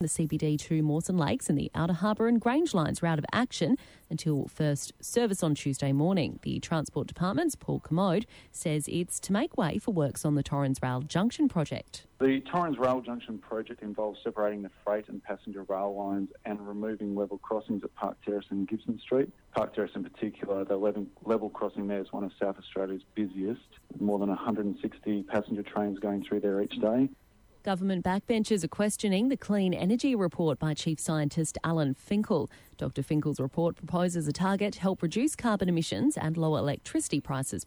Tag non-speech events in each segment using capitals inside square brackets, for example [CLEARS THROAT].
The CBD to Mawson Lakes and the Outer Harbour and Grange lines out of action until first service on Tuesday morning. The Transport Department's Paul Commode says it's to make way for works on the Torrens Rail Junction project. The Torrens Rail Junction project involves separating the freight and passenger rail lines and removing level crossings at Park Terrace and Gibson Street. Park Terrace in particular, the level crossing there is one of South Australia's busiest, more than 160 passenger trains going through there each day. Government backbenchers are questioning the Clean Energy Report by Chief Scientist Alan Finkel. Dr. Finkel's report proposes a target to help reduce carbon emissions and lower electricity prices.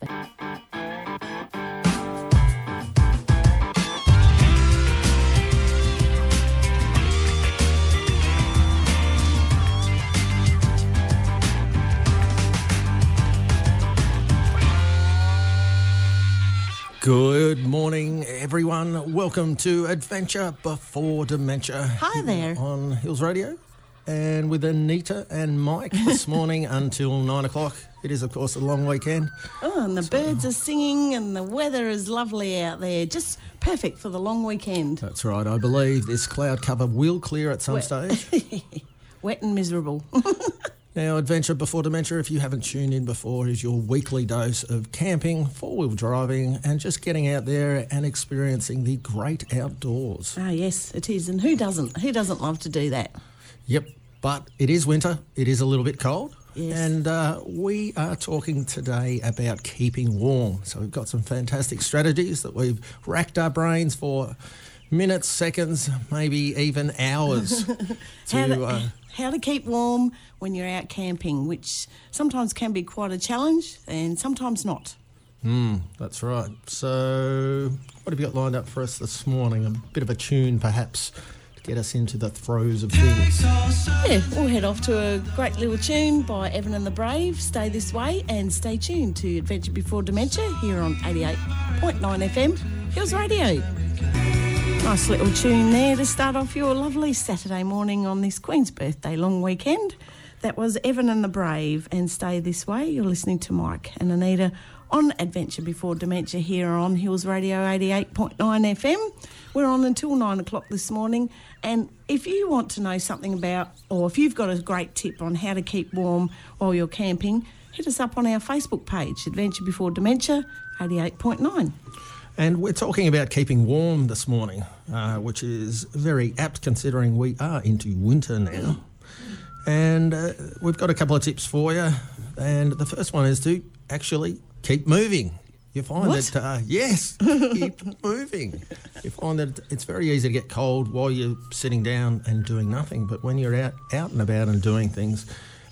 Good morning, everyone. Welcome to Adventure Before Dementia. Hi there. On Hills Radio. And with Anita and Mike this [LAUGHS] morning until nine o'clock. It is, of course, a long weekend. Oh, and the so, birds are singing and the weather is lovely out there. Just perfect for the long weekend. That's right. I believe this cloud cover will clear at some Wet. stage. [LAUGHS] Wet and miserable. [LAUGHS] Now, Adventure Before Dementia, if you haven't tuned in before, is your weekly dose of camping, four wheel driving, and just getting out there and experiencing the great outdoors. Ah, yes, it is. And who doesn't? Who doesn't love to do that? Yep, but it is winter, it is a little bit cold. Yes. And uh, we are talking today about keeping warm. So, we've got some fantastic strategies that we've racked our brains for minutes, seconds, maybe even hours [LAUGHS] to. Uh, how to keep warm when you're out camping, which sometimes can be quite a challenge and sometimes not. Hmm, that's right. So, what have you got lined up for us this morning? A bit of a tune, perhaps, to get us into the throes of things. Yeah, we'll head off to a great little tune by Evan and the Brave. Stay this way and stay tuned to Adventure Before Dementia here on 88.9 FM, Hills Radio. Nice little tune there to start off your lovely Saturday morning on this Queen's birthday long weekend. That was Evan and the Brave and Stay This Way. You're listening to Mike and Anita on Adventure Before Dementia here on Hills Radio 88.9 FM. We're on until nine o'clock this morning. And if you want to know something about, or if you've got a great tip on how to keep warm while you're camping, hit us up on our Facebook page, Adventure Before Dementia 88.9. And we're talking about keeping warm this morning, uh, which is very apt considering we are into winter now. And uh, we've got a couple of tips for you. And the first one is to actually keep moving. You find what? that, uh, yes, keep [LAUGHS] moving. You find that it's very easy to get cold while you're sitting down and doing nothing. But when you're out, out and about and doing things,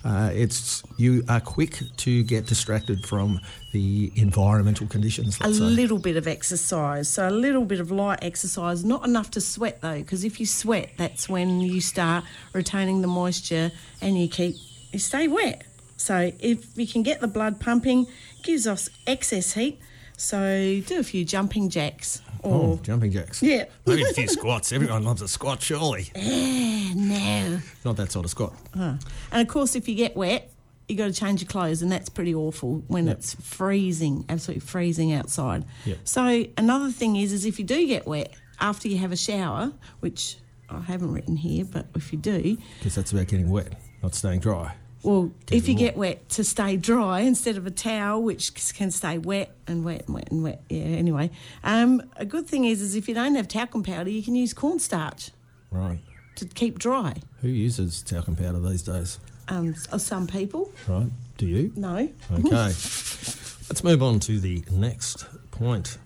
uh, it's you are quick to get distracted from the environmental conditions. a say. little bit of exercise, so a little bit of light exercise, not enough to sweat though, because if you sweat, that's when you start retaining the moisture and you keep you stay wet. So if you can get the blood pumping, gives us excess heat. So do a few jumping jacks. Or, oh, jumping jacks. Yeah. [LAUGHS] Maybe a few squats. Everyone loves a squat, surely. Uh, no. Not that sort of squat. And of course, if you get wet, you got to change your clothes, and that's pretty awful when Yep. it's freezing, absolutely freezing outside. Yep. So another thing is, is if you do get wet after you have a shower, which I haven't written here, but if you do, Because that's about getting wet, not staying dry. Well, if you warm. get wet, to stay dry instead of a towel, which can stay wet and wet and wet and wet. Yeah. Anyway, um, a good thing is, is if you don't have talcum powder, you can use cornstarch Right. to keep dry. Who uses talcum powder these days? Um, s- some people, Right. Do you? no. Okay. [LAUGHS] Let's move on to the next point.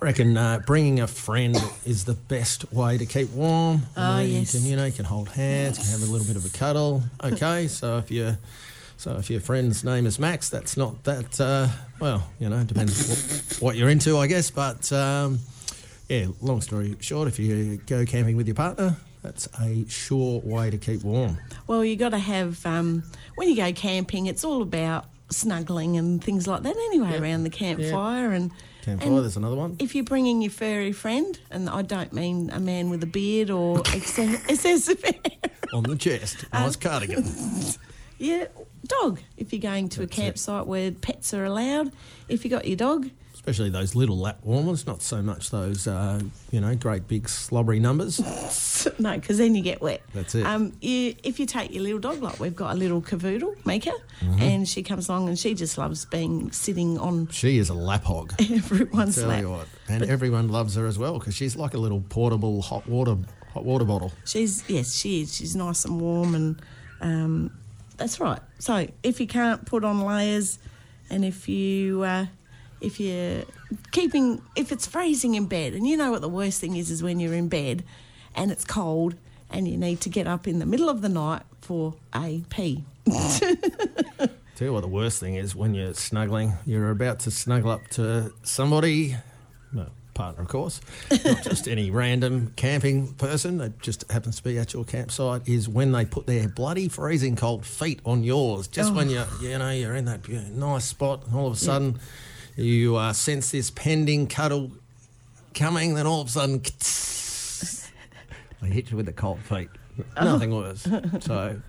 I reckon uh, bringing a friend is the best way to keep warm. Oh, You yes. can, you know, you can hold hands, you can have a little bit of a cuddle. Okay, [LAUGHS] so if you so if your friend's name is Max, that's not that. Uh, well, you know, depends what, what you're into, I guess. But um, yeah, long story short, if you go camping with your partner, that's a sure way to keep warm. Well, you got to have um, when you go camping. It's all about snuggling and things like that. Anyway, Yep. around the campfire and Campfire, and there's another one. If you're bringing your furry friend, and I don't mean a man with a beard or excess- excessive hair. On the chest, Um, nice cardigan. [LAUGHS] Yeah, dog. If you're going to a That's it. campsite where pets are allowed, if you got your dog, especially those little lap warmers, not so much those, uh, you know, great big slobbery numbers. [LAUGHS] no, because then you get wet. That's it. Um, you, if you take your little dog, like we've got a little cavoodle, Mika, Mm-hmm. and she comes along and she just loves being sitting on She is a lap hog. [LAUGHS] everyone's lap. what, and everyone loves her as well because she's like a little portable hot water hot water bottle. She's yes, she is. She's nice and warm, and um, that's right. So if you can't put on layers, and if you uh, if you're keeping if it's freezing in bed, and you know what the worst thing is is when you're in bed and it's cold and you need to get up in the middle of the night for a pee. Tell you what, the worst thing is when you're snuggling, you're about to snuggle up to somebody, no, partner, of course, not just any random camping person that just happens to be at your campsite, is when they put their bloody freezing cold feet on yours. Just when oh. you're, you know, you're in that nice spot, and all of a sudden you uh, sense this pending cuddle coming, then all of a sudden, they hit you with the cold feet. Nothing worse. So.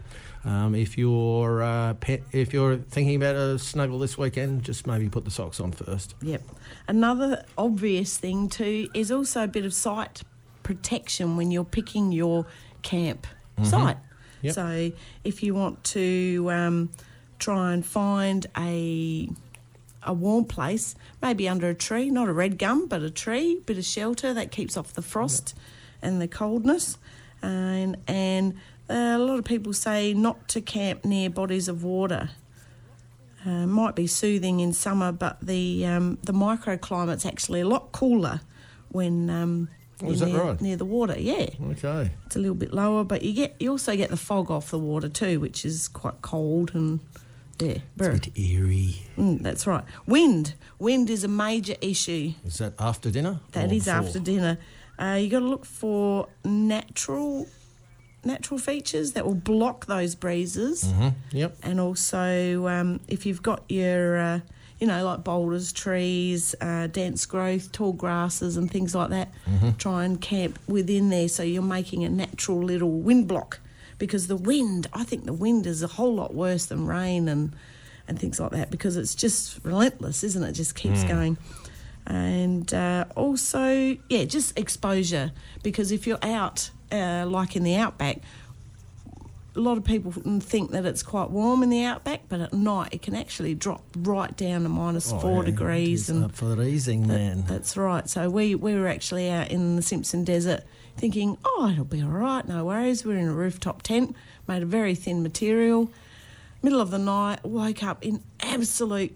Um, if you're uh, pe- if you're thinking about a snuggle this weekend, just maybe put the socks on first. Yep. Another obvious thing too is also a bit of site protection when you're picking your camp site. Yep. So if you want to um, try and find a a warm place, maybe under a tree, not a red gum, but a tree, bit of shelter that keeps off the frost and the coldness. And and uh, a lot of people say not to camp near bodies of water. Uh, might be soothing in summer, but the um, the microclimate's actually a lot cooler when um, Oh, is you're that near, right? near the water. Yeah, Okay. it's a little bit lower, but you get you also get the fog off the water too, which is quite cold and yeah, very. eerie. Mm, that's right. Wind, wind is a major issue. Is that after dinner? That is before? after dinner. Uh, you got to look for natural natural features that will block those breezes. Mhm. Yep. and also um, if you've got your uh, you know like boulders trees uh, dense growth tall grasses and things like that try and camp within there so you're making a natural little wind block because the wind i think the wind is a whole lot worse than rain and and things like that because it's just relentless isn't it just keeps going and uh, also yeah just exposure because if you're out uh, like in the outback a lot of people think that it's quite warm in the outback, but at night it can actually drop right down to minus Oh, four yeah, degrees. And for easing, man. that's right. So we, we were actually out in the Simpson Desert thinking, oh, it'll be all right, no worries. We're in a rooftop tent made of very thin material. Middle of the night, woke up in absolute,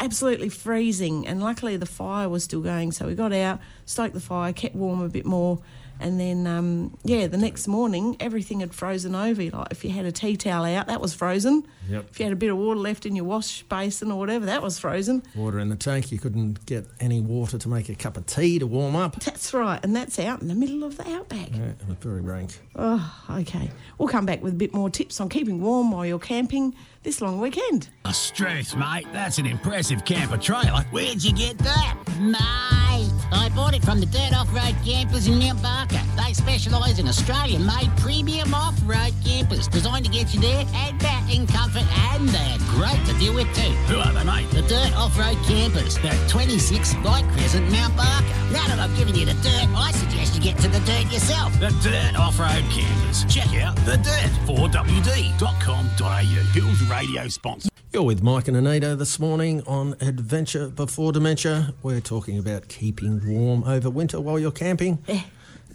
absolutely freezing, and luckily the fire was still going. So we got out, stoked the fire, kept warm a bit more. And then, um, yeah, the next morning, everything had frozen over. Like if you had a tea towel out, that was frozen. Yep. If you had a bit of water left in your wash basin or whatever, that was frozen. Water in the tank. You couldn't get any water to make a cup of tea to warm up. That's right, and that's out in the middle of the outback. Yeah, it very rank. Oh, okay. We'll come back with a bit more tips on keeping warm while you're camping this long weekend. Struth, mate. That's an impressive camper trailer. Where'd you get that? Mate, I bought it from the Dirt Off-Road Campers in Mount Barker. They specialise in Australian-made premium off-road campers designed to get you there and back in comfort and they're great to deal with too. Who are they, mate? The Dirt Off-Road Campers. They're 26 Light Crescent, Mount Barker. Now that I've given you the dirt, I suggest you get to the dirt yourself. The Dirt Off-Road Campers. Check out the Dirt 4WD.com.au. Hills Radio sponsor. You're with Mike and Anita this morning on Adventure Before Dementia. We're talking about keeping warm over winter while you're camping. Yeah.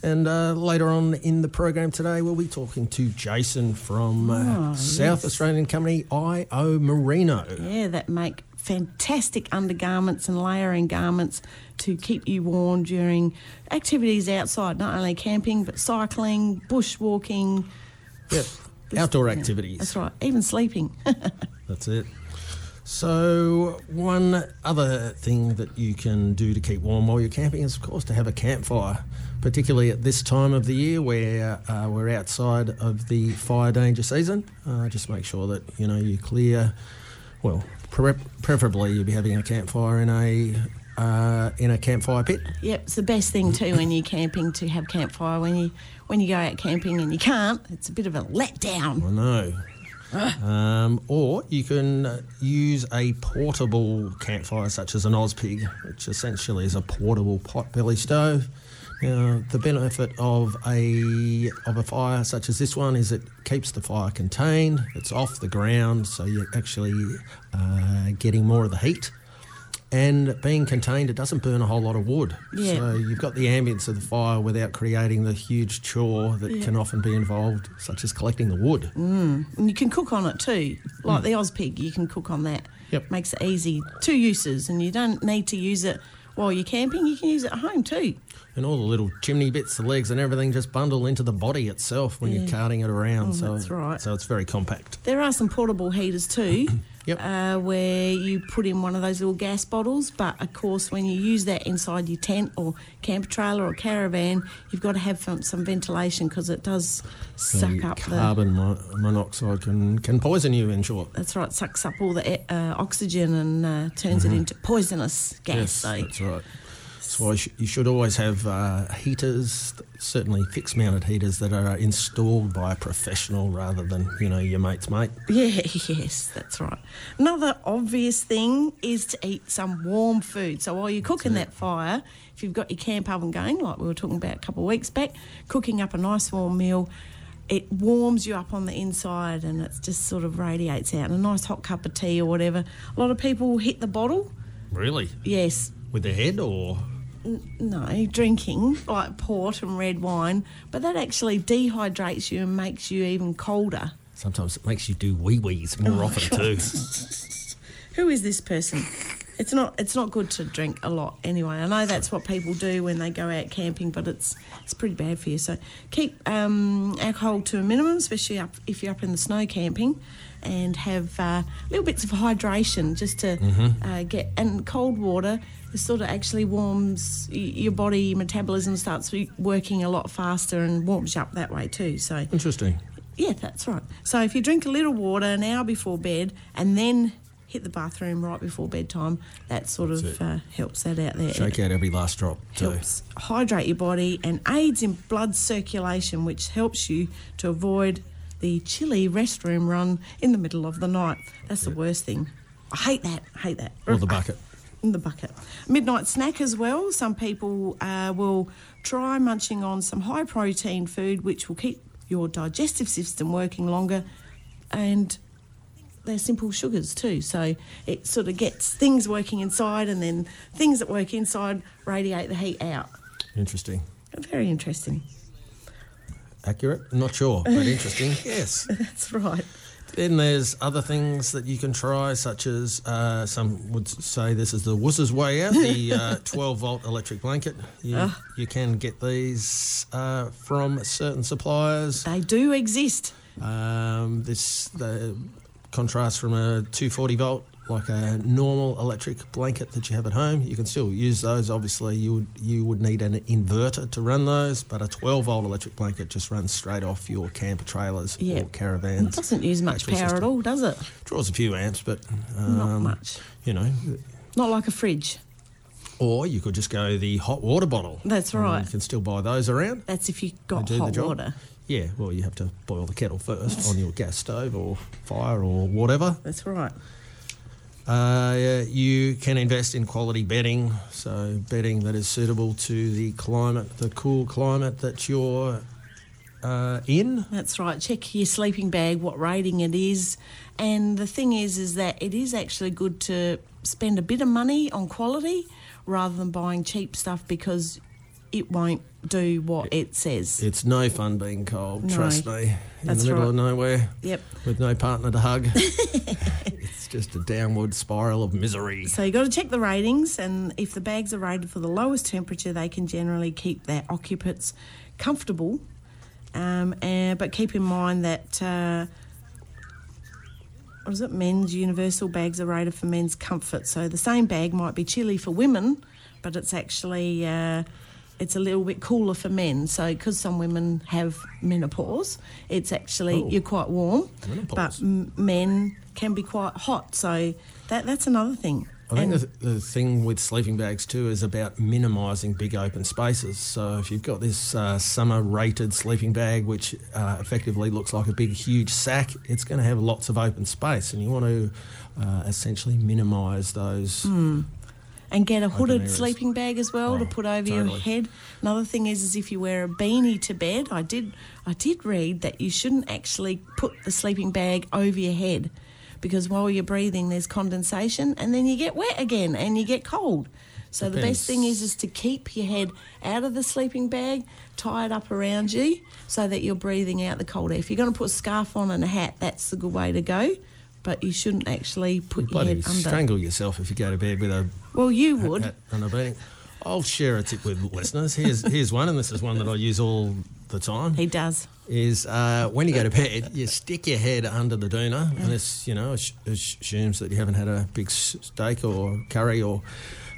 And uh, later on in the program today, we'll be talking to Jason from uh, South Australian company IO Merino. Yeah, that make fantastic undergarments and layering garments to keep you warm during activities outside, not only camping, but cycling, bushwalking. Yep. Outdoor activities. That's right, even sleeping. [LAUGHS] That's it. So, one other thing that you can do to keep warm while you're camping is, of course, to have a campfire, particularly at this time of the year where uh, we're outside of the fire danger season. Uh, just make sure that you know you clear. Well, pre- preferably you'll be having a campfire in a uh, in a campfire pit. Yep, it's the best thing too when you're camping to have campfire. When you when you go out camping and you can't, it's a bit of a letdown. I know. Um, or you can uh, use a portable campfire, such as an Ozpig, which essentially is a portable potbelly stove. Now, the benefit of a of a fire such as this one is it keeps the fire contained. It's off the ground, so you're actually uh, getting more of the heat. And being contained, it doesn't burn a whole lot of wood. Yeah. So you've got the ambience of the fire without creating the huge chore that can often be involved, such as collecting the wood. Mm. And you can cook on it too, like the Ozpig. You can cook on that. Yep. Makes it easy. Two uses, and you don't need to use it while you're camping. You can use it at home too. And all the little chimney bits, the legs, and everything just bundle into the body itself when you're carting it around. so Oh, that's right. So it's very compact. There are some portable heaters too, [CLEARS THROAT] Yep. uh, where you put in one of those little gas bottles. But of course, when you use that inside your tent or camper trailer or caravan, you've got to have some, some ventilation because it does suck the up the. carbon monoxide can, can poison you, in short. That's right, sucks up all the uh, oxygen and uh, turns it into poisonous gas. Mm-hmm. Yes, so that's right. That's why you should always have uh, heaters, certainly fixed mounted heaters that are installed by a professional rather than, you know, your mate's mate. Yeah, [LAUGHS] yes, that's right. Another obvious thing is to eat some warm food. So while you're cooking that fire, if you've got your camp oven going, like we were talking about a couple of weeks back, cooking up a nice warm meal, it warms you up on the inside and it just sort of radiates out. And a nice hot cup of tea or whatever. A lot of people hit the bottle. Really? Yes, With their head or? No, drinking like port and red wine, but that actually dehydrates you and makes you even colder. Sometimes it makes you do wee wees more Oh, often too. [LAUGHS] Who is this person? It's not. It's not good to drink a lot anyway. I know that's what people do when they go out camping, but it's it's pretty bad for you. So keep um, alcohol to a minimum, especially up if you're up in the snow camping, and have uh, little bits of hydration just to uh, get. And cold water sort of actually warms your body, metabolism starts working a lot faster and warms you up that way too. So Interesting. yeah, that's right. So if you drink a little water an hour before bed and then hit the bathroom right before bedtime, that sort That's of uh, helps that out there. Shake out every last drop too. helps hydrate your body and aids in blood circulation, which helps you to avoid the chilly restroom run in the middle of the night. That's the worst thing. I hate that. I hate that. Or the bucket. In the bucket. Midnight snack as well. Some people uh, will try munching on some high protein food, which will keep your digestive system working longer, and they're simple sugars too. So it sort of gets things working inside, and then things that work inside radiate the heat out. Interesting. Very interesting. Accurate? Not sure, but interesting. [LAUGHS] Yes. That's right. Then there's other things that you can try, such as uh, some would say this is the wuss's way out, the [LAUGHS] uh, 12 volt electric blanket. You, you can get these uh, from certain suppliers. They do exist. Um, this the contrast from a 240 volt, like a normal electric blanket that you have at home. You can still use those. Obviously, you would you would need an inverter to run those, but a 12 volt electric blanket just runs straight off your camper trailers Yeah. or caravans. It doesn't use much power at all, does it? Draws a few amps, but Not um, much. You know, Not like a fridge. or you could just go the hot water bottle. That's right. You can still buy those around. That's if you got hot water. Yeah, well, you have to boil the kettle first on your gas stove or fire or whatever. That's right. Uh, you can invest in quality bedding, so bedding that is suitable to the climate, the cool climate that you're uh, in. That's right. Check your sleeping bag, what rating it is. And the thing is, is that it is actually good to spend a bit of money on quality rather than buying cheap stuff because it won't do what it says. It's no fun being cold, No, trust me. In that's the middle right. of nowhere Yep. with no partner to hug. [LAUGHS] it's just a downward spiral of misery. So you've got to check the ratings, and if the bags are rated for the lowest temperature, they can generally keep their occupants comfortable. Um, and, but keep in mind that uh, what is it? Men's universal bags are rated for men's comfort. So the same bag might be chilly for women, but it's actually uh, it's a little bit cooler for men. So because some women have menopause, it's actually Oh. you're quite warm, Menopause. but m- men can be quite hot. So that that's another thing. I think the, the thing with sleeping bags too is about minimising big open spaces. So if you've got this uh, summer rated sleeping bag, which uh, effectively looks like a big, huge sack, it's going to have lots of open space, and you want to uh, essentially minimise those. And get a hooded sleeping bag as well to Oh, put over your head. Another thing is, is if you wear a beanie to bed, I did, I did read that you shouldn't actually put the sleeping bag over your head because while you're breathing, there's condensation, and then you get wet again and you get cold. So the best thing is is to keep your head out of the sleeping bag, tie it up around you, so that you're breathing out the cold air. If you're going to put a scarf on and a hat, that's the good way to go. But you shouldn't actually put your Bloody head under. strangle yourself if you go to bed with a Well, you would. and a beanie. I'll share a tip with listeners. Here's here's one, and this is one that I use all the time. He does. is uh, when you go to bed, you stick your head under the doona, and this, you know, assumes that you haven't had a big steak or curry or.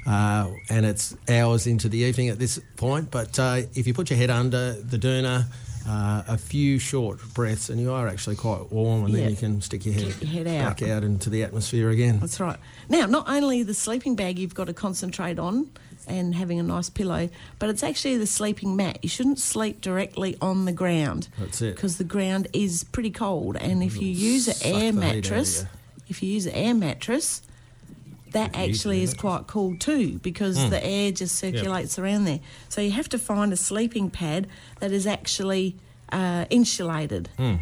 Uh, and it's hours into the evening at this point, but uh, if you put your head under the doona, uh, a few short breaths, and you are actually quite warm, and Yeah. then you can stick your head, your head out. back out into the atmosphere again. That's right. Now, not only the sleeping bag you've got to concentrate on and having a nice pillow, but it's actually the sleeping mat. You shouldn't sleep directly on the ground. That's it. Because the ground is pretty cold. And if you use an air the heat out of mattress, if you use an air mattress, that If you use actually is quite cool too because Hmm. the air just circulates around there. So you have to find a sleeping pad that is actually uh, insulated. And there,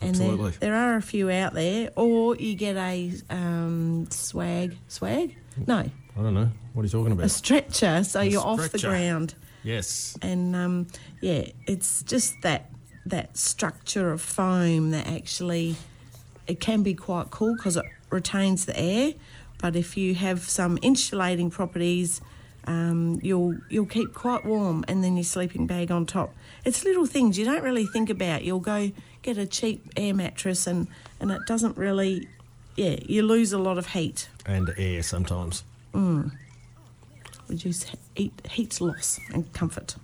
Hmm. absolutely. there are a few out there, or you get a um, swag, swag? No, I don't know. What are you talking about? a stretcher, so you're off the ground. Yes. And um, yeah, it's just that that structure of foam that actually it can be quite cool because it retains the air. But if you have some insulating properties, um, you'll you'll keep quite warm, and then your sleeping bag on top. It's little things you don't really think about. You'll go get a cheap air mattress, and and it doesn't really, yeah, you lose a lot of heat. And air sometimes. reduce heat, heat loss and comfort.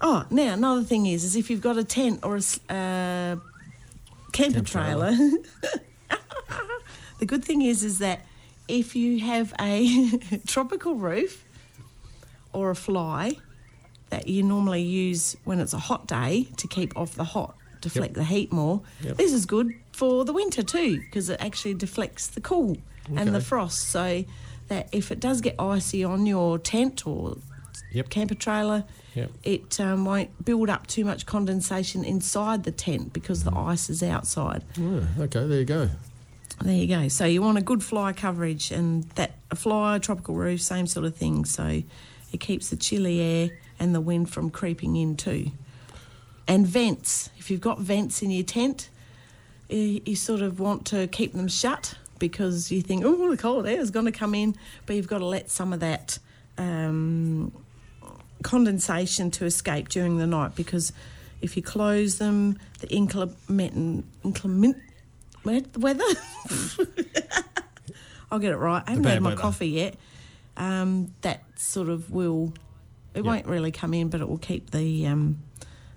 Oh, now another thing is, is if you've got a tent or a uh, camper Camp trailer, [LAUGHS] the good thing is, is that if you have a [LAUGHS] tropical roof or a fly that you normally use when it's a hot day to keep off the hot, deflect the heat more, Yep. this is good for the winter too because it actually deflects the cool and the frost. So that if it does get icy on your tent or Yep. camper trailer, Yep. it um, won't build up too much condensation inside the tent because the ice is outside. Oh, okay, there you go. There you go. So you want a good fly coverage, and that a fly, tropical roof, same sort of thing. So it keeps the chilly air and the wind from creeping in too. And vents. If you've got vents in your tent, you, you sort of want to keep them shut because you think, oh, the cold air is going to come in, but you've got to let some of that um, condensation to escape during the night because if you close them, the inclement, inclement weather. [LAUGHS] I'll get it right. I haven't had my weather. coffee yet. Um, that sort of will. It won't really come in, but it will keep the um,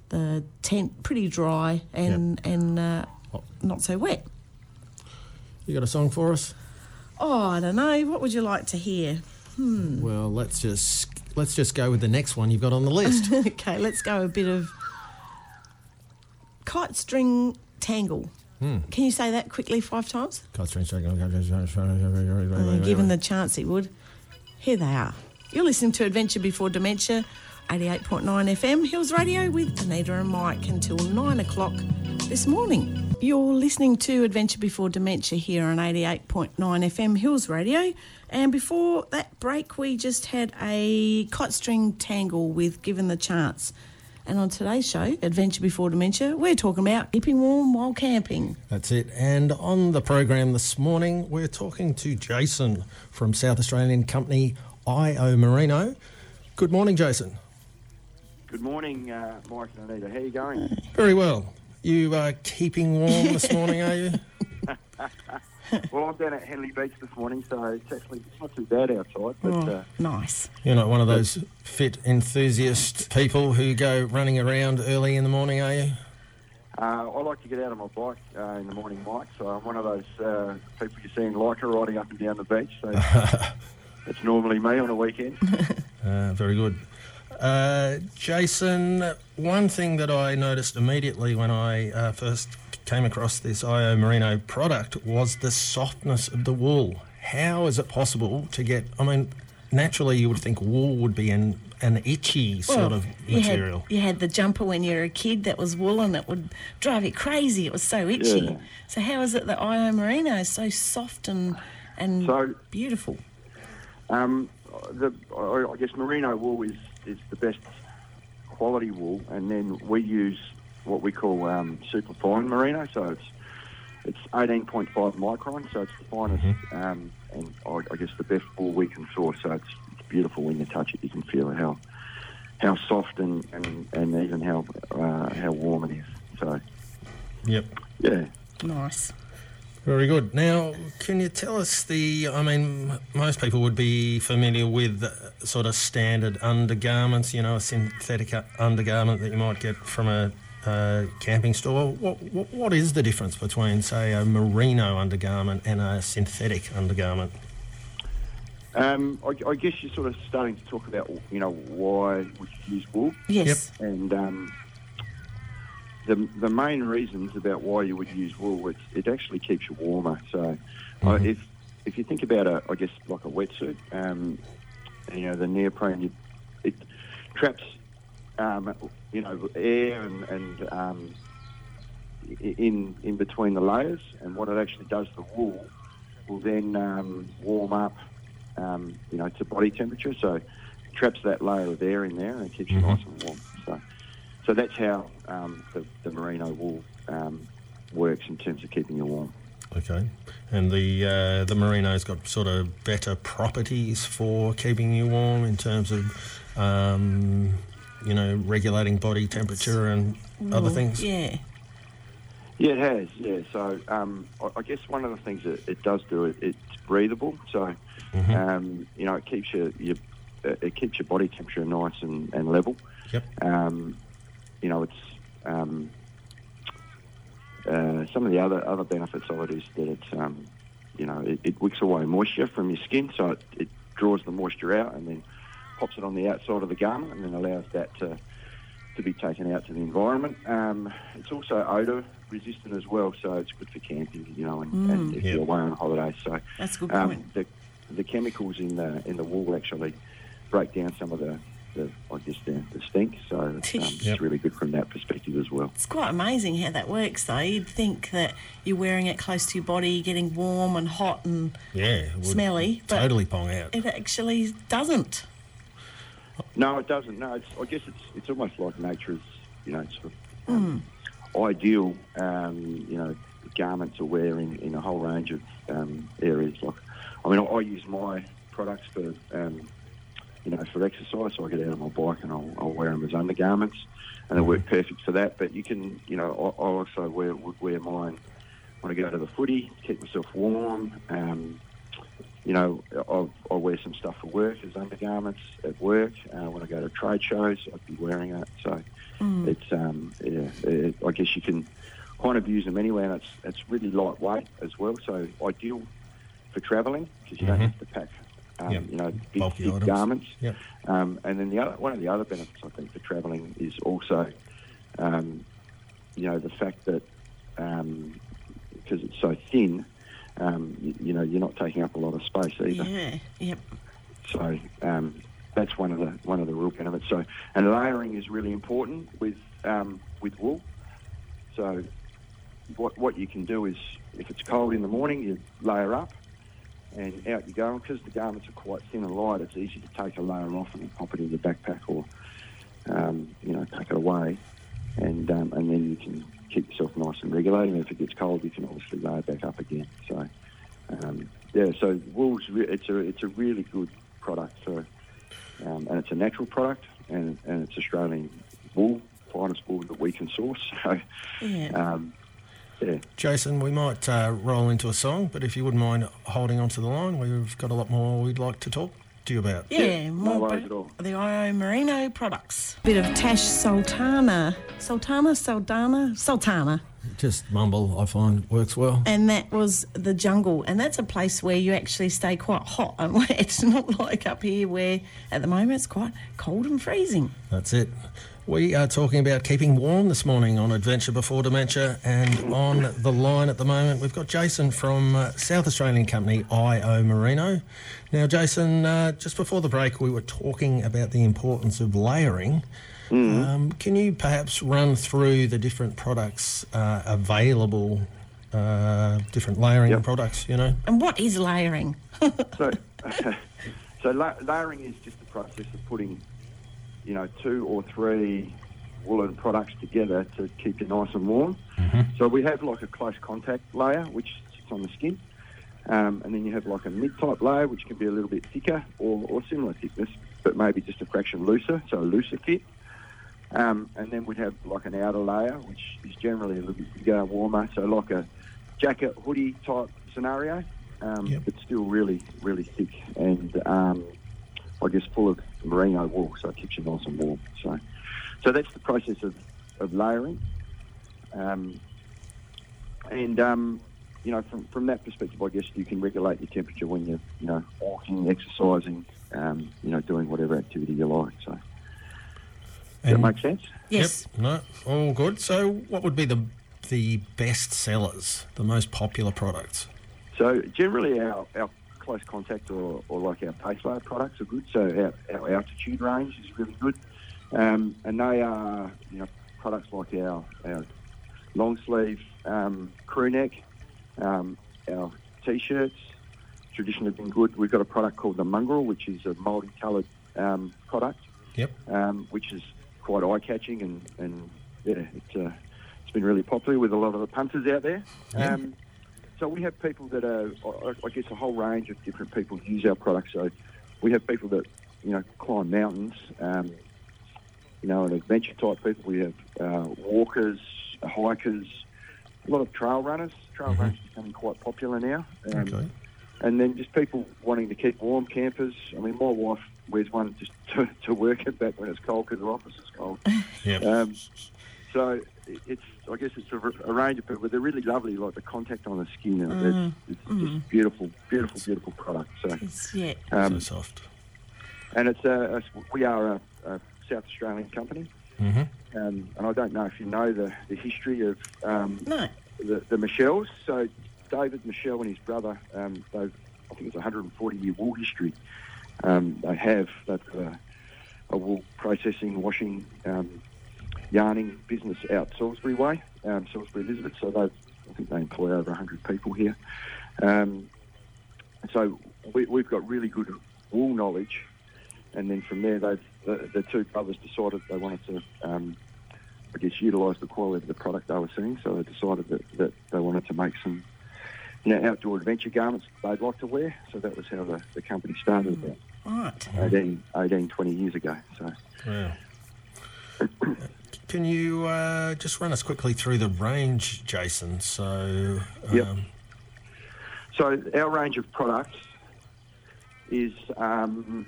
the tent pretty dry and and uh, Oh. not so wet. You got a song for us? Oh, I don't know. What would you like to hear? Well, let's just let's just go with the next one you've got on the list. [LAUGHS] okay, let's go a bit of kite string tangle. Hmm. Can you say that quickly five times? Kite string shaking. Given the chance, he would. Here they are. You're listening to Adventure Before Dementia, 88.9 FM, Hills Radio with Anita and Mike until 9 o'clock this morning. You're listening to Adventure Before Dementia here on 88.9 FM, Hills Radio. And before that break, we just had a kite string tangle with Given the Chance. And on today's show, Adventure Before Dementia, we're talking about keeping warm while camping. That's it. And on the program this morning, we're talking to Jason from South Australian company IO Merino. Good morning, Jason. Good morning, uh, Mike and Anita. How are you going? Very well. You are keeping warm this morning, are you? [LAUGHS] [LAUGHS] well, I'm down at Henley Beach this morning, so it's actually it's not too bad outside. But Oh, uh, nice. You're not one of those fit enthusiast people who go running around early in the morning, are you? Uh, I like to get out on my bike uh, in the morning, Mike. So I'm one of those uh, people you see in Lycra riding up and down the beach. So [LAUGHS] it's normally me on a weekend. Uh, [LAUGHS] very good. Uh, Jason, one thing that I noticed immediately when I uh, first came across this IO Merino product was the softness of the wool. How is it possible to get? I mean, naturally you would think wool would be an an itchy sort of you had, material. you had the jumper when you were a kid that was wool and it would drive you crazy. It was so itchy. Yeah. So how is it that IO Merino is so soft and and So- beautiful? Um, the, I I guess merino wool is, is the best quality wool, and then we use what we call um, super fine merino. So it's it's 18.5 micron, so it's the finest, um, and I, I guess the best wool we can source. So it's, it's beautiful when you touch it. You can feel how how soft and, and, and even how uh, how warm it is. So Yep. yeah. Nice. Very good. Now, can you tell us the? I mean, most people would be familiar with sort of standard undergarments. You know, a synthetic undergarment that you might get from a uh, camping store. What, what what is the difference between, say, a merino undergarment and a synthetic undergarment? Um, I, I guess you're sort of starting to talk about you know why we use wool. Yes. And um, the the main reasons about why you would use wool, it's, it actually keeps you warmer. So uh, if if you think about a, I guess like a wetsuit, um, you know the neoprene, you, it traps, um, you know, air and, and um, in in between the layers, and what it actually does, the wool will then um, warm up, um, you know, to body temperature. So it traps that layer of air in there and it keeps you nice and warm. So, so that's how um, the, the merino wool um, works in terms of keeping you warm. Okay. And the uh, the merino's got sort of better properties for keeping you warm in terms of, um, you know, regulating body temperature and other things. Yeah. Yeah, it has. Yeah, so um, I, I guess one of the things that it does do it, it's breathable. So um, you know, it keeps your, your uh, it keeps your body temperature nice and, and level. Yep. Um, you know, it's um, uh, some of the other other benefits of it is that it's um, you know it, it wicks away moisture from your skin, so it, it draws the moisture out and then pops it on the outside of the garment, and then allows that to to be taken out to the environment. Um, it's also odour resistant as well, so it's good for camping, you know, and, and if Yep. you're away on holiday. So That's a good um, point. the the chemicals in the in the wool actually break down some of the, the I guess the, the stink. So [LAUGHS] it's, um, Yep. it's really good from that perspective as well. It's quite amazing how that works, though. You'd think that you're wearing it close to your body, getting warm and hot and Yeah. it would smelly, but Totally pong out. it actually doesn't. No, it doesn't. No, I guess it's it's almost like nature's, you know, sort of um, ideal, um, you know, garment to wear in, in a whole range of um, areas. Like, I mean, I, I use my products for, um, you know, for exercise. So I get out on my bike and I'll, I'll wear them as undergarments, and they work perfect for that. But you can, you know, I, I also wear wear mine when I go to the footy, keep myself warm. Um, you know, I'll, I'll wear some stuff for work as undergarments at work. Uh, when I go to trade shows, I'd be wearing it. So it's, um, yeah, it, I guess you can kind of use them anywhere, and it's it's really lightweight as well. So ideal for travelling because you don't have to pack, um, Yep. you know, big, Bulky big items. garments. Yep. Um, and then the other one of the other benefits I think for travelling is also, um, you know, the fact that because it's so thin, um, you, you know, you're not taking up a lot of space either. Yeah. Yep. So um, that's one of the one of the real benefits. So and layering is really important with um, with wool. So what what you can do is if it's cold in the morning, you layer up and out you go. And because the garments are quite thin and light, it's easy to take a layer off and pop it in your backpack or um, you know take it away, and um, and then you can keep yourself nice and regulated. And if it gets cold, you can obviously layer back up again. So um, yeah, so wool's re- it's a it's a really good product for, um, and it's a natural product, and, and it's Australian wool, finest wool that we can source. [LAUGHS] So Yeah. um, yeah, Jason, we might uh, roll into a song, but if you wouldn't mind holding on to the line, we've got a lot more we'd like to talk. To you about. Yeah, more worries at all. the IO Merino products. Bit of Tash Sultana. Sultana, Sultana, Sultana. Just mumble, I find, works well. And that was the jungle. And that's a place where you actually stay quite hot and [LAUGHS] wet. It's not like up here where at the moment it's quite cold and freezing. That's it. We are talking about keeping warm this morning on Adventure Before Dementia, and on the line at the moment we've got Jason from uh, South Australian company IO Merino. Now, Jason, uh, just before the break, we were talking about the importance of layering. Um, can you perhaps run through the different products uh, available, uh, different layering Yep. products? You know, And what is layering? [LAUGHS] So, [LAUGHS] so la- layering is just the process of putting, you know, two or three woolen products together to keep you nice and warm. So we have like a close contact layer, which sits on the skin. Um, and then you have like a mid-type layer, which can be a little bit thicker or, or similar thickness, but maybe just a fraction looser, so a looser fit. Um, and then we'd have like an outer layer, which is generally a little bit bigger, warmer, so like a jacket hoodie type scenario, um, Yep. but still really, really thick and um, I guess full of merino wool, so it keeps you nice and warm. So, so that's the process of, of layering. Um, and um, you know, from from that perspective, I guess you can regulate your temperature when you're, you know, walking, exercising, um, you know, doing whatever activity you like. So, does that make sense? Yes. Yep, no, all good. So, what would be the the best sellers, the most popular products? So generally, our, our close contact or, or like our layer products are good. So our, our altitude range is really good, um, and they are you know products like our our long sleeve um, crew neck, um, our t-shirts traditionally been good. We've got a product called the mongrel, which is a multi-coloured um, product, Yep. um, which is quite eye-catching and, and yeah, it's uh, it's been really popular with a lot of the punters out there. Yeah. So we have people that are, I- guess, a whole range of different people use our products. So we have people that you know climb mountains, um, you know, and adventure type people. We have uh, walkers, hikers, a lot of trail runners. Trail runners are becoming quite popular now. Um, Okay. and then just people wanting to keep warm campers. I mean, my wife wears one just [LAUGHS] to, to work it back when it's cold because her office is cold. [LAUGHS] Yep. Um, so it's, I guess it's a range of people, but they're really lovely, like the contact on the skin. and It's, it's just beautiful, beautiful, beautiful product. So, It's, yeah. um, so soft. and it's a, a- we are a, a South Australian company. hmm Um, and I don't know if you know the, the history of um, No. the, the Michells. So David Michell and his brother, um, they've, I think it's a 140 year wool history. Um, they have they've got a, a wool processing, washing, um, yarning business out Salisbury Way, um, Salisbury Elizabeth. So they, I think they employ over 100 people here. Um, so we, we've got really good wool knowledge, and then from there, they've the, the two brothers decided they wanted to. Um, I guess, utilise the quality of the product they were seeing. So they decided that, that they wanted to make some, you know, outdoor adventure garments they'd like to wear. So that was how the, the company started about Right. 18, 18, 20 years ago. So Yeah. [COUGHS] [COUGHS] Can you uh, just run us quickly through the range, Jason? So, um, Yep. So our range of products is, um,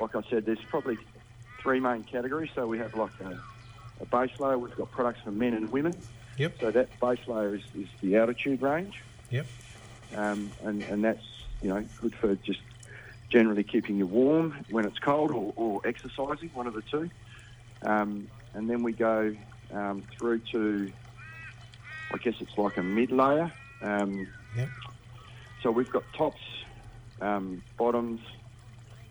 like I said, there's probably three main categories. So we have like a, a base layer. We've got products for men and women. Yep. So that base layer is, is the altitude range. Yep. um, and, and that's you know good for just generally keeping you warm when it's cold or, or exercising, one of the two. Um, and then we go um, through to, I guess it's like a mid layer. Um, Yep. So we've got tops, um, bottoms.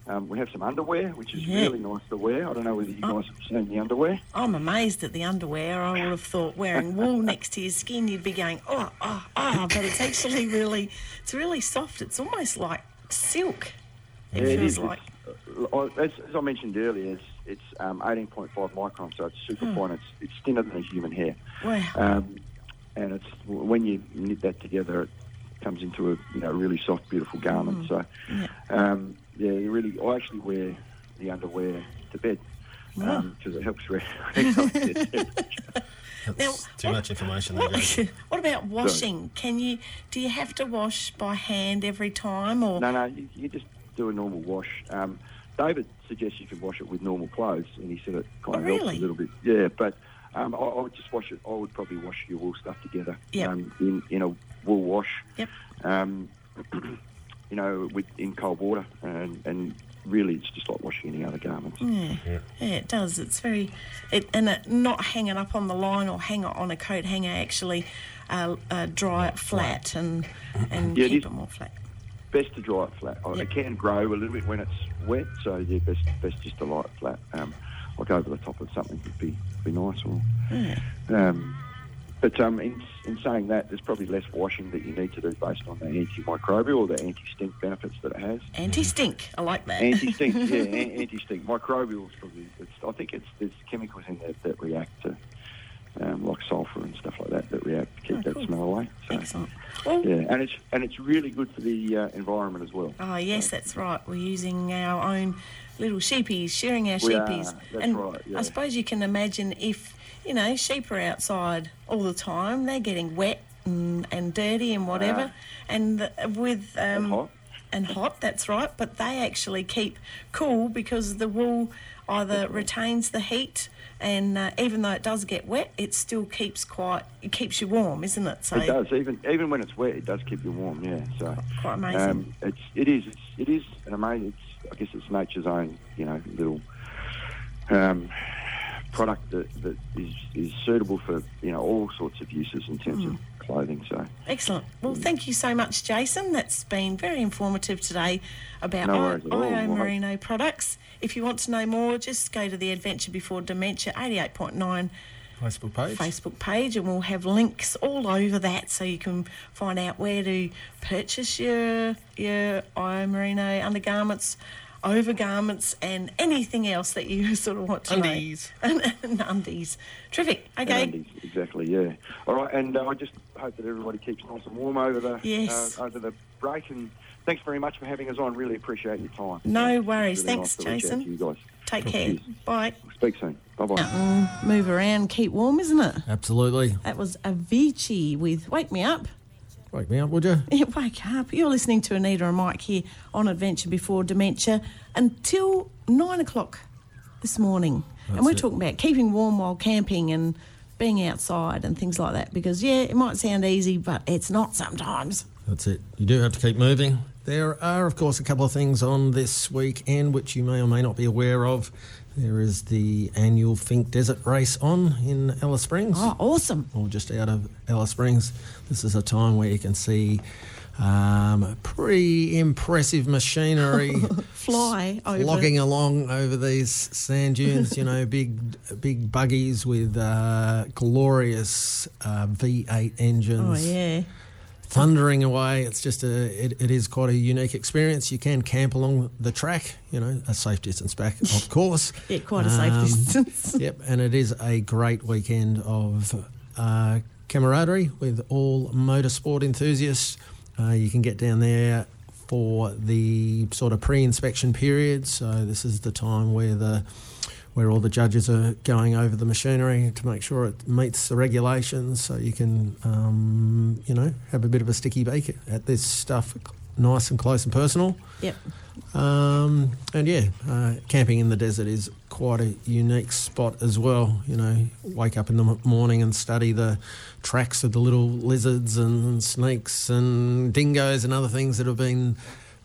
Um, we have some underwear, which is Yeah. really nice to wear. I don't know whether you guys have seen the underwear. I'm amazed at the underwear. I would have thought wearing wool [LAUGHS] next to your skin, you'd be going, oh, oh, oh, but it's actually really, it's really soft. It's almost like silk. It Yeah, feels is. like. As, as I mentioned earlier, it's, it's um, 18.5 microns, so it's super fine. It's, it's thinner than a human hair. Wow. Um, and it's when you knit that together, it comes into a you know really soft, beautiful garment. So, Yeah. um, yeah, you really. I actually wear the underwear to bed Wow. because it helps. Re- [LAUGHS] regulate the temperature. [LAUGHS] That's Now, too what- much information there, What, Jason. what about washing? Can you? Do you have to wash by hand every time, or no, no, you, you just do a normal wash. Um, David suggests you could wash it with normal clothes, and he said it kind Oh, of helps a little bit. Yeah, but um, I, I would just wash it. I would probably wash your wool stuff together Yep. um, in in a wool wash. Yep. Um, [CLEARS THROAT] you know, with in cold water, and and really, it's just like washing any other garments. Yeah. yeah, it does. It's very, it, and it, not hanging up on the line or hang it on a coat hanger. Actually, uh, uh, dry it flat and and Yeah, keep is. it more flat. Best to dry it flat. Oh, Yep. It can grow a little bit when it's wet, so yeah, best best just to lie it flat. Um, like over the top of something would be be nice. Or, um, but um, in, in saying that, there's probably less washing that you need to do based on the antimicrobial or the anti-stink benefits that it has. Anti stink. I like that. Anti-stink, yeah, [LAUGHS] anti-stink. Microbial is probably. It's, I think it's there's chemicals in there that react to. Um, like sulphur and stuff like that that react to keep Oh, that cool. smell away. So, Excellent. Well, yeah, and it's and it's really good for the uh, environment as well. Oh yes, that's right. We're using our own little sheepies, sharing our are, sheepies. that's and right, yeah. I suppose you can imagine if you know sheep are outside all the time, they're getting wet and, and dirty and whatever, and the, with um, hot. and hot. That's right. But they actually keep cool because the wool either retains the heat. And uh, even though it does get wet, it still keeps quite. It keeps you warm, isn't it? So It does, even even when it's wet, it does keep you warm. Yeah, so Quite amazing. Um, it's it is it's, it is an amazing. It's I guess it's nature's own you know little um, product that, that is is suitable for you know all sorts of uses in terms Hmm. of clothing. So Excellent. Well, mm. thank you so much, Jason. That's been very informative today about No worries. IO Well, Merino products. If you want to know more, just go to the Adventure Before Dementia 88.9 Facebook page. Facebook page and we'll have links all over that so you can find out where to purchase your your IO Merino undergarments, overgarments and anything else that you [LAUGHS] sort of want to Undies. know. [LAUGHS] And, and undies. Terrific. Okay. and undies, exactly, yeah. All right, and uh, I just hope that everybody keeps nice and warm over the Yes. uh, over the break. And thanks very much for having us on. Really appreciate your time. No Yeah, worries. really Thanks, nice to reach out Jason. You guys. Take care. Cheers. Bye. Speak soon. Bye bye. Move around, keep warm, isn't it? Absolutely. That was Avicii with Wake Me Up. Wake me up, would you? [LAUGHS] Yeah, wake up. You're listening to Anita and Mike here on Adventure Before Dementia until nine o'clock this morning. and we're it. talking about keeping warm while camping and being outside and things like that because, yeah, it might sound easy, but it's not sometimes. That's it. You do have to keep moving. There are, of course, a couple of things on this weekend which you may or may not be aware of. There is the annual Finke Desert Race on in Alice Springs. Oh, awesome. or just out of Alice Springs. This is a time where you can see um, pretty impressive machinery [LAUGHS] Fly over. logging along over these sand dunes. You know, big big buggies with uh, glorious uh, V8 engines. Oh, yeah. Thundering away. It's just a it, it is quite a unique experience. You can camp along the track, you know, a safe distance back, of [LAUGHS] course. Yeah, quite a safe Um, distance. [LAUGHS] Yep, and it is a great weekend of uh, camaraderie with all motorsport enthusiasts. Uh, you can get down there for the sort of pre-inspection period. So this is the time where the where all the judges are going over the machinery to make sure it meets the regulations. So you can, um, you know, have a bit of a sticky beak at this stuff, nice and close and personal. Yep. Um, and yeah, uh, camping in the desert is quite a unique spot as well. You know, wake up in the m- morning and study the tracks of the little lizards and snakes and dingoes and other things that have been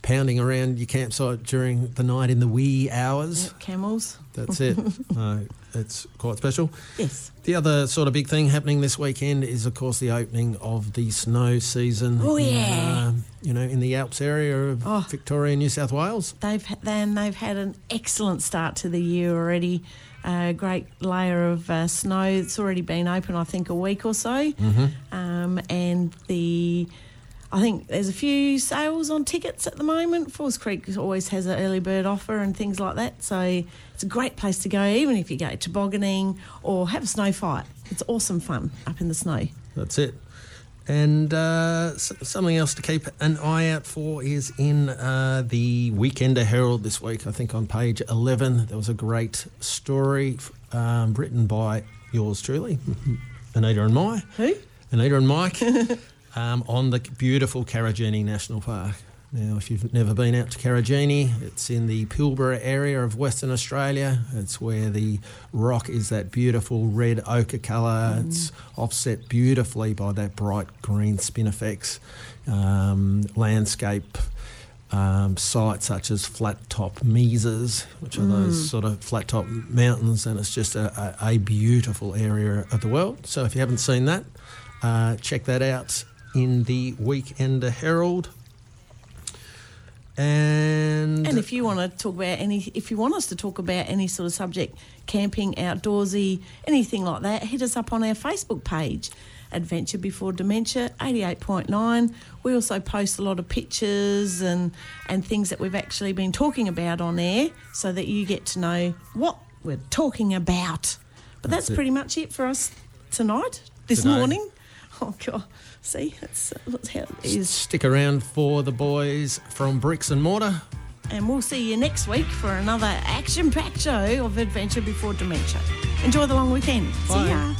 pounding around your campsite during the night in the wee hours. Yep, Camels. That's it. [LAUGHS] uh, it's quite special. Yes. The other sort of big thing happening this weekend is, of course, the opening of the snow season. Oh, in, yeah. uh, you know, in the Alps area of Oh. Victoria, New South Wales. They've then they've had an excellent start to the year already. A great layer of uh, snow. It's already been open, I think, a week or so. Um, and the, I think there's a few sales on tickets at the moment. Falls Creek always has an early bird offer and things like that. So it's a great place to go, even if you go tobogganing or have a snow fight. It's awesome fun up in the snow. That's it. And uh, something else to keep an eye out for is in uh, the Weekender Herald this week. I think on page 11, there was a great story um, written by yours truly, [LAUGHS] Anita and Mai. Who? Anita and Mike [LAUGHS] um, on the beautiful Karijini National Park. Now, if you've never been out to Karijini, it's in the Pilbara area of Western Australia. It's where the rock is that beautiful red ochre colour. It's offset beautifully by that bright green spinifex um, landscape. Um, sites such as flat top mesas, which are those sort of flat top mountains, and it's just a, a, a beautiful area of the world. So if you haven't seen that, uh, check that out in the Weekender Herald. And, And if you want to talk about any, if you want us to talk about any sort of subject, camping, outdoorsy, anything like that, hit us up on our Facebook page, Adventure Before Dementia, 88.9. We also post a lot of pictures and, and things that we've actually been talking about on air so that you get to know what we're talking about. But that's, That's pretty much it for us tonight, this Today. morning. [LAUGHS] Oh, God. See, that's, that's how it is. stick around for the boys from Bricks and Mortar. And we'll see you next week for another action packed show of Adventure Before Dementia. Enjoy the long weekend. Bye. See ya.